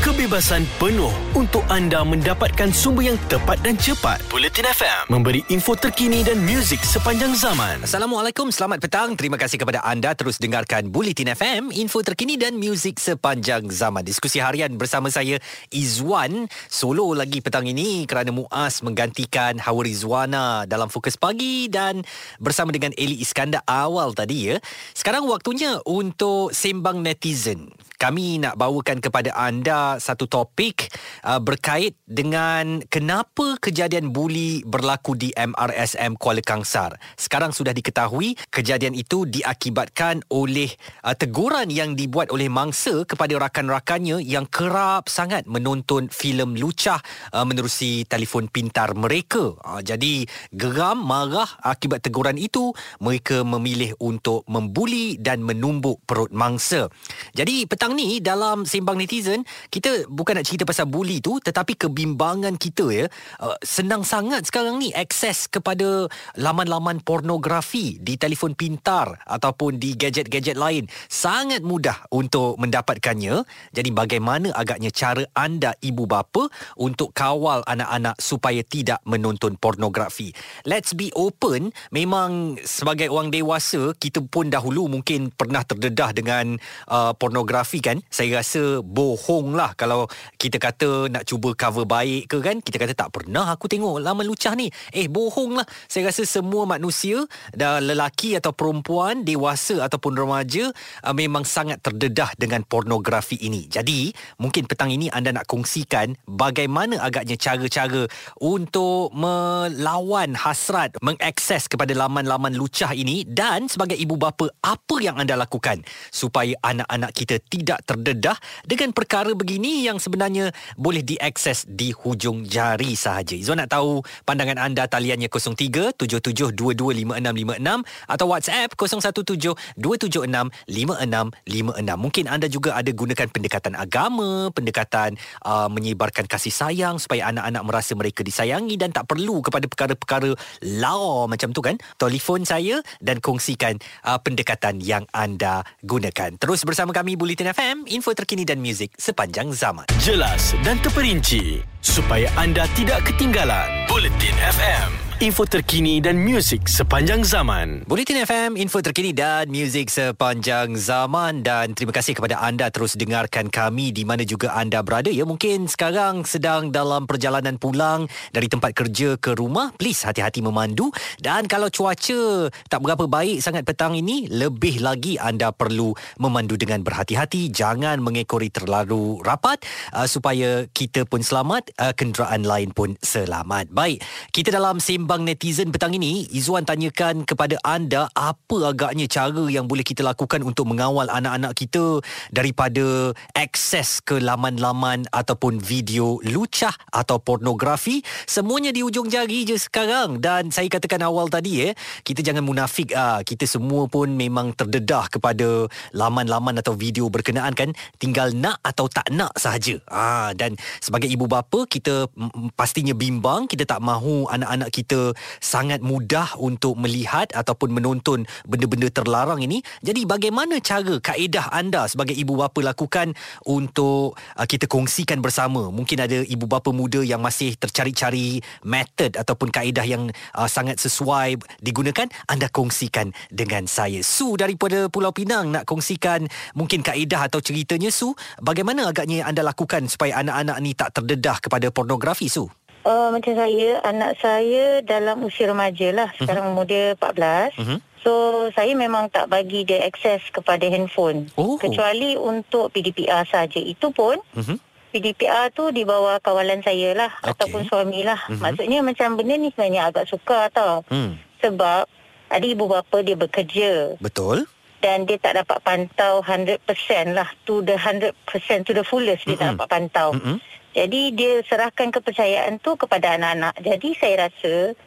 kebebasan penuh untuk anda mendapatkan sumber yang tepat dan cepat. Bulletin FM memberi info terkini dan muzik sepanjang zaman. Assalamualaikum, selamat petang. Terima kasih kepada anda terus dengarkan Bulletin FM, info terkini dan muzik sepanjang zaman. Diskusi harian bersama saya Izwan solo lagi petang ini kerana Muaz menggantikan Hawa Rizwana dalam Fokus Pagi dan bersama dengan Eli Iskandar awal tadi ya. Sekarang waktunya untuk sembang netizen. Kami nak bawakan kepada anda satu topik uh, berkait dengan kenapa kejadian buli berlaku di MRSM Kuala Kangsar. Sekarang sudah diketahui kejadian itu diakibatkan oleh uh, teguran yang dibuat oleh mangsa kepada rakan-rakannya yang kerap sangat menonton filem lucah uh, menerusi telefon pintar mereka. Uh, jadi geram, marah akibat teguran itu, mereka memilih untuk membuli dan menumbuk perut mangsa. Jadi petang ni dalam sembang netizen kita bukan nak cerita pasal buli tu tetapi kebimbangan kita ya. Uh, senang sangat sekarang ni akses kepada laman-laman pornografi di telefon pintar ataupun di gadget-gadget lain. Sangat mudah untuk mendapatkannya. Jadi bagaimana agaknya cara anda ibu bapa untuk kawal anak-anak supaya tidak menonton pornografi? Let's be open. Memang sebagai orang dewasa kita pun dahulu mungkin pernah terdedah dengan uh, pornografi kan? Saya rasa bohong lah kalau kita kata nak cuba cover baik ke kan kita kata tak pernah aku tengok laman lucah ni. Eh bohong lah. Saya rasa semua manusia dah lelaki atau perempuan dewasa ataupun remaja uh, memang sangat terdedah dengan pornografi ini. Jadi mungkin petang ini anda nak kongsikan bagaimana agaknya cara-cara untuk melawan hasrat mengakses kepada laman-laman lucah ini dan sebagai ibu bapa apa yang anda lakukan supaya anak-anak kita tidak terdedah dengan perkara begini yang sebenarnya boleh diakses di hujung jari sahaja. Izwan nak tahu pandangan anda taliannya 0377225656 atau WhatsApp 0172765656. Mungkin anda juga ada gunakan pendekatan agama, pendekatan uh, menyebarkan kasih sayang supaya anak-anak merasa mereka disayangi dan tak perlu kepada perkara-perkara law macam tu kan. Telefon saya dan kongsikan uh, pendekatan yang anda gunakan. Terus bersama kami Bulletin FM, info terkini dan muzik sepanjang zaman. Jelas dan terperinci supaya anda tidak ketinggalan. Bulletin FM info terkini dan muzik sepanjang zaman. Bulletin FM, info terkini dan muzik sepanjang zaman dan terima kasih kepada anda terus dengarkan kami di mana juga anda berada ya. Mungkin sekarang sedang dalam perjalanan pulang dari tempat kerja ke rumah, please hati-hati memandu dan kalau cuaca tak berapa baik sangat petang ini, lebih lagi anda perlu memandu dengan berhati-hati, jangan mengekori terlalu rapat uh, supaya kita pun selamat, uh, kenderaan lain pun selamat. Baik, kita dalam sim Sembang Netizen petang ini, Izzuan tanyakan kepada anda apa agaknya cara yang boleh kita lakukan untuk mengawal anak-anak kita daripada akses ke laman-laman ataupun video lucah atau pornografi. Semuanya di ujung jari je sekarang dan saya katakan awal tadi eh, kita jangan munafik ah. Kita semua pun memang terdedah kepada laman-laman atau video berkenaan kan. Tinggal nak atau tak nak sahaja. Ah dan sebagai ibu bapa kita pastinya bimbang, kita tak mahu anak-anak kita sangat mudah untuk melihat ataupun menonton benda-benda terlarang ini. Jadi bagaimana cara kaedah anda sebagai ibu bapa lakukan untuk uh, kita kongsikan bersama? Mungkin ada ibu bapa muda yang masih tercari-cari method ataupun kaedah yang uh, sangat sesuai digunakan, anda kongsikan dengan saya. Su daripada Pulau Pinang nak kongsikan mungkin kaedah atau ceritanya Su, bagaimana agaknya anda lakukan supaya anak-anak ni tak terdedah kepada pornografi Su? Uh, macam saya, anak saya dalam usia remaja lah. Mhm. Sekarang uh-huh. umur dia 14. Uh-huh. So, saya memang tak bagi dia akses kepada handphone. Oh. Kecuali untuk PDPR saja. Itu pun, uh-huh. PDPR tu di bawah kawalan saya lah. Okay. Ataupun suami lah. Uh-huh. Maksudnya macam benda ni sebenarnya agak suka tau. Hmm. Sebab, ada ibu bapa dia bekerja. Betul. Dan dia tak dapat pantau 100% lah. To the 100%, to the fullest uh-huh. dia tak dapat pantau. Uh-huh. Jadi dia serahkan kepercayaan tu kepada anak-anak. Jadi saya rasa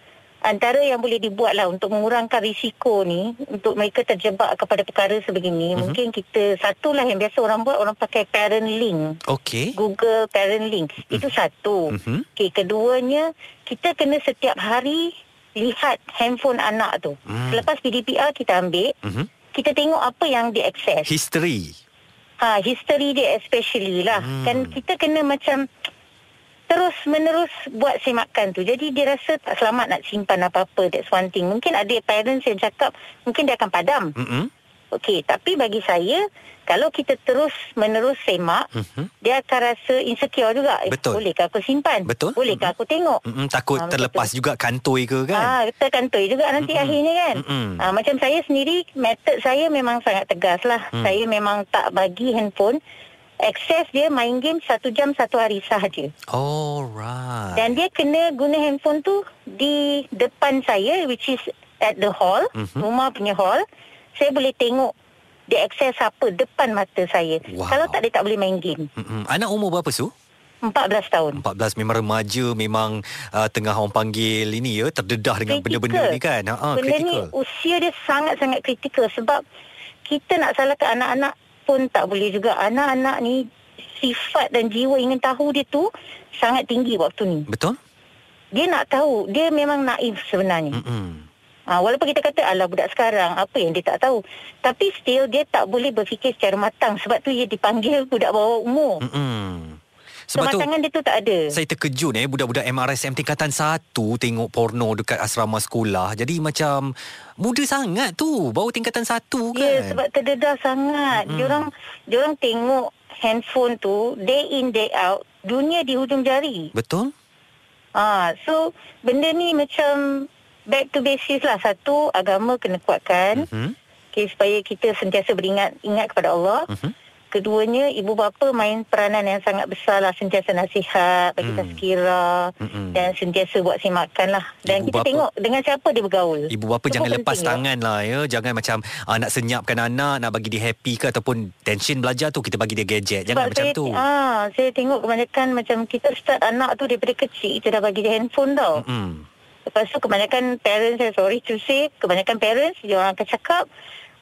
antara yang boleh dibuat lah untuk mengurangkan risiko ni untuk mereka terjebak kepada perkara sebegini. Uh-huh. Mungkin kita satulah yang biasa orang buat orang pakai parent link. Okay. Google parent link. Uh-huh. Itu satu. Uh-huh. Okay, keduanya kita kena setiap hari lihat handphone anak tu. Uh-huh. Selepas PDPR kita ambil. Uh-huh. Kita tengok apa yang diakses. History. Ha, history dia especially lah. Hmm. Kan kita kena macam terus menerus buat semakan tu. Jadi dia rasa tak selamat nak simpan apa-apa. That's one thing. Mungkin ada parents yang cakap mungkin dia akan padam. Mm-hmm. Okey, tapi bagi saya kalau kita terus menerus semak, mm-hmm. dia akan rasa insecure juga. Eh, Betul. Bolehkah aku simpan? Betul. Bolehkah mm-hmm. aku tengok? Mm-hmm. Takut ha, terlepas betul. juga kantoi ke kan? Ah, ha, terkantoi juga nanti mm-hmm. akhirnya kan. Mm-hmm. Ha, macam saya sendiri, method saya memang sangat tegas lah. Mm. Saya memang tak bagi handphone. Akses dia main game satu jam satu hari sahaja. Alright. Dan dia kena guna handphone tu di depan saya, which is at the hall, mm-hmm. rumah punya hall saya boleh tengok dia akses apa depan mata saya. Wow. Kalau tak dia tak boleh main game. Mm-mm. Anak umur berapa su? 14 tahun. 14 memang remaja memang uh, tengah orang panggil ini ya terdedah dengan critical. benda-benda ni kan. Ha benda critical. ni usia dia sangat-sangat kritikal sebab kita nak salahkan anak-anak pun tak boleh juga. Anak-anak ni sifat dan jiwa ingin tahu dia tu sangat tinggi waktu ni. Betul? Dia nak tahu, dia memang naif sebenarnya. Mm-mm. Ha, walaupun kita kata ala budak sekarang apa yang dia tak tahu tapi still dia tak boleh berfikir secara matang sebab tu dia dipanggil budak bawah umur. Hmm. Sebab tu, dia tu tak ada. Saya terkejut eh budak-budak MRSM tingkatan 1 tengok porno dekat asrama sekolah. Jadi macam muda sangat tu baru tingkatan 1 kan. Ya sebab terdedah sangat. Hmm. Diorang diorang tengok handphone tu day in day out dunia di hujung jari. Betul? Ah, so benda ni macam back to basis lah. Satu, agama kena kuatkan. Uh-huh. Okay, supaya kita sentiasa beringat ingat kepada Allah. Uh-huh. Keduanya, ibu bapa main peranan yang sangat besar lah. Sentiasa nasihat, bagi hmm. tazkirah. Hmm. Dan sentiasa buat semakan lah. Dan ibu kita bapa, tengok dengan siapa dia bergaul. Ibu bapa Itu jangan lepas ya. tangan lah ya. Jangan macam uh, nak senyapkan anak, nak bagi dia happy ke ataupun tension belajar tu, kita bagi dia gadget. Jangan Sebab macam saya, tu. Ah, saya tengok kebanyakan macam kita start anak tu daripada kecil, kita dah bagi dia handphone tau. Hmm. Lepas tu kebanyakan parents saya sorry to say kebanyakan parents dia orang akan cakap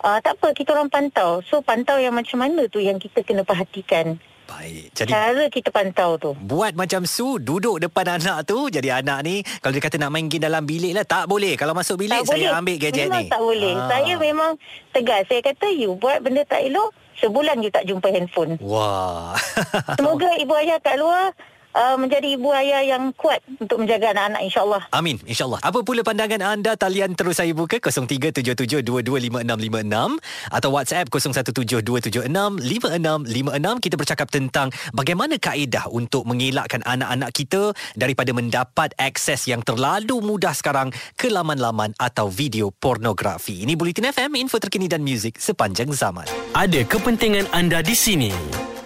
uh, tak apa kita orang pantau. So pantau yang macam mana tu yang kita kena perhatikan. Baik. Jadi cara kita pantau tu. Buat macam Su duduk depan anak tu jadi anak ni kalau dia kata nak main game dalam bilik lah tak boleh. Kalau masuk bilik tak saya boleh. ambil gadget memang ni. tak boleh. Ha. Saya memang tegas. Saya kata you buat benda tak elok sebulan you tak jumpa handphone. Wah. Semoga ibu ayah kat luar uh, menjadi ibu ayah yang kuat untuk menjaga anak-anak insyaAllah. Amin, insyaAllah. Apa pula pandangan anda? Talian terus saya buka 0377225656 atau WhatsApp 0172765656. Kita bercakap tentang bagaimana kaedah untuk mengelakkan anak-anak kita daripada mendapat akses yang terlalu mudah sekarang ke laman-laman atau video pornografi. Ini Bulletin FM, info terkini dan muzik sepanjang zaman. Ada kepentingan anda di sini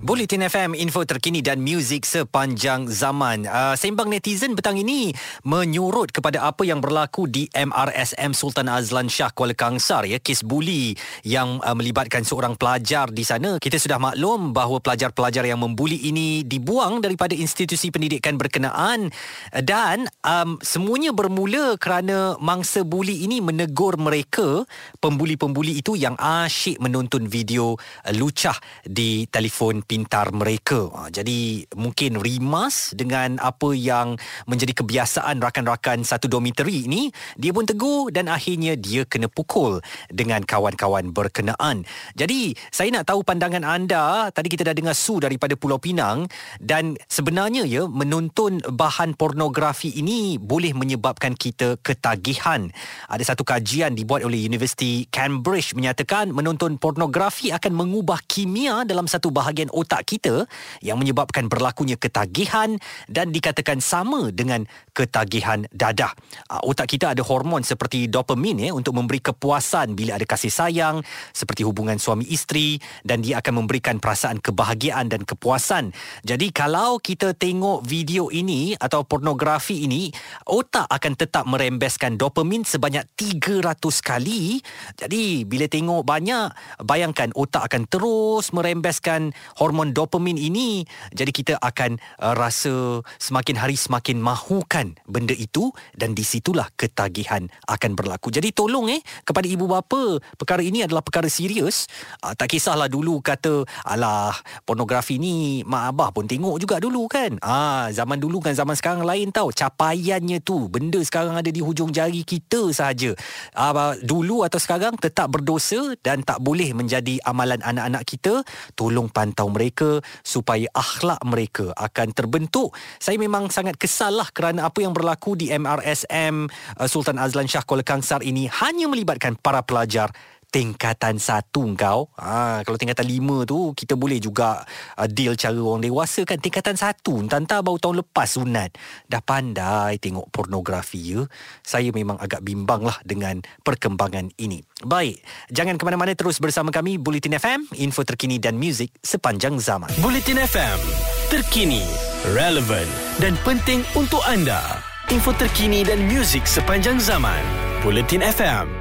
Bulletin FM, info terkini dan muzik sepanjang zaman. Uh, sembang netizen petang ini menyurut kepada apa yang berlaku di MRSM Sultan Azlan Shah Kuala Kangsar ya, kes buli yang uh, melibatkan seorang pelajar di sana. Kita sudah maklum bahawa pelajar-pelajar yang membuli ini dibuang daripada institusi pendidikan berkenaan dan um, semuanya bermula kerana mangsa buli ini menegur mereka pembuli-pembuli itu yang asyik menonton video uh, lucah di telefon pintar mereka. Ha, jadi mungkin rimas dengan apa yang menjadi kebiasaan rakan-rakan satu dormitory ini, dia pun tegur dan akhirnya dia kena pukul dengan kawan-kawan berkenaan. Jadi saya nak tahu pandangan anda, tadi kita dah dengar Su daripada Pulau Pinang dan sebenarnya ya menonton bahan pornografi ini boleh menyebabkan kita ketagihan. Ada satu kajian dibuat oleh Universiti Cambridge menyatakan menonton pornografi akan mengubah kimia dalam satu bahagian otak kita yang menyebabkan berlakunya ketagihan dan dikatakan sama dengan ketagihan dadah. Uh, otak kita ada hormon seperti dopamin ya untuk memberi kepuasan bila ada kasih sayang seperti hubungan suami isteri dan dia akan memberikan perasaan kebahagiaan dan kepuasan. Jadi kalau kita tengok video ini atau pornografi ini, otak akan tetap merembeskan dopamin sebanyak 300 kali. Jadi bila tengok banyak, bayangkan otak akan terus merembeskan hormon hormon dopamin ini jadi kita akan uh, rasa semakin hari semakin mahukan benda itu dan di situlah ketagihan akan berlaku. Jadi tolong eh kepada ibu bapa, perkara ini adalah perkara serius. Uh, tak kisahlah dulu kata alah pornografi ni mak abah pun tengok juga dulu kan. Ah zaman dulu kan zaman sekarang lain tau. Capaiannya tu benda sekarang ada di hujung jari kita sahaja. Uh, dulu atau sekarang tetap berdosa dan tak boleh menjadi amalan anak-anak kita. Tolong pantau mereka supaya akhlak mereka akan terbentuk. Saya memang sangat kesal lah kerana apa yang berlaku di MRSM uh, Sultan Azlan Shah Kuala Kangsar ini hanya melibatkan para pelajar tingkatan satu kau. Ha, kalau tingkatan lima tu kita boleh juga uh, deal cara orang dewasa kan. Tingkatan satu, tanta baru tahun lepas sunat. Dah pandai tengok pornografi ya. Saya memang agak bimbang lah dengan perkembangan ini. Baik, jangan ke mana-mana terus bersama kami Bulletin FM, info terkini dan muzik sepanjang zaman. Bulletin FM, terkini, relevan dan penting untuk anda. Info terkini dan muzik sepanjang zaman. Bulletin FM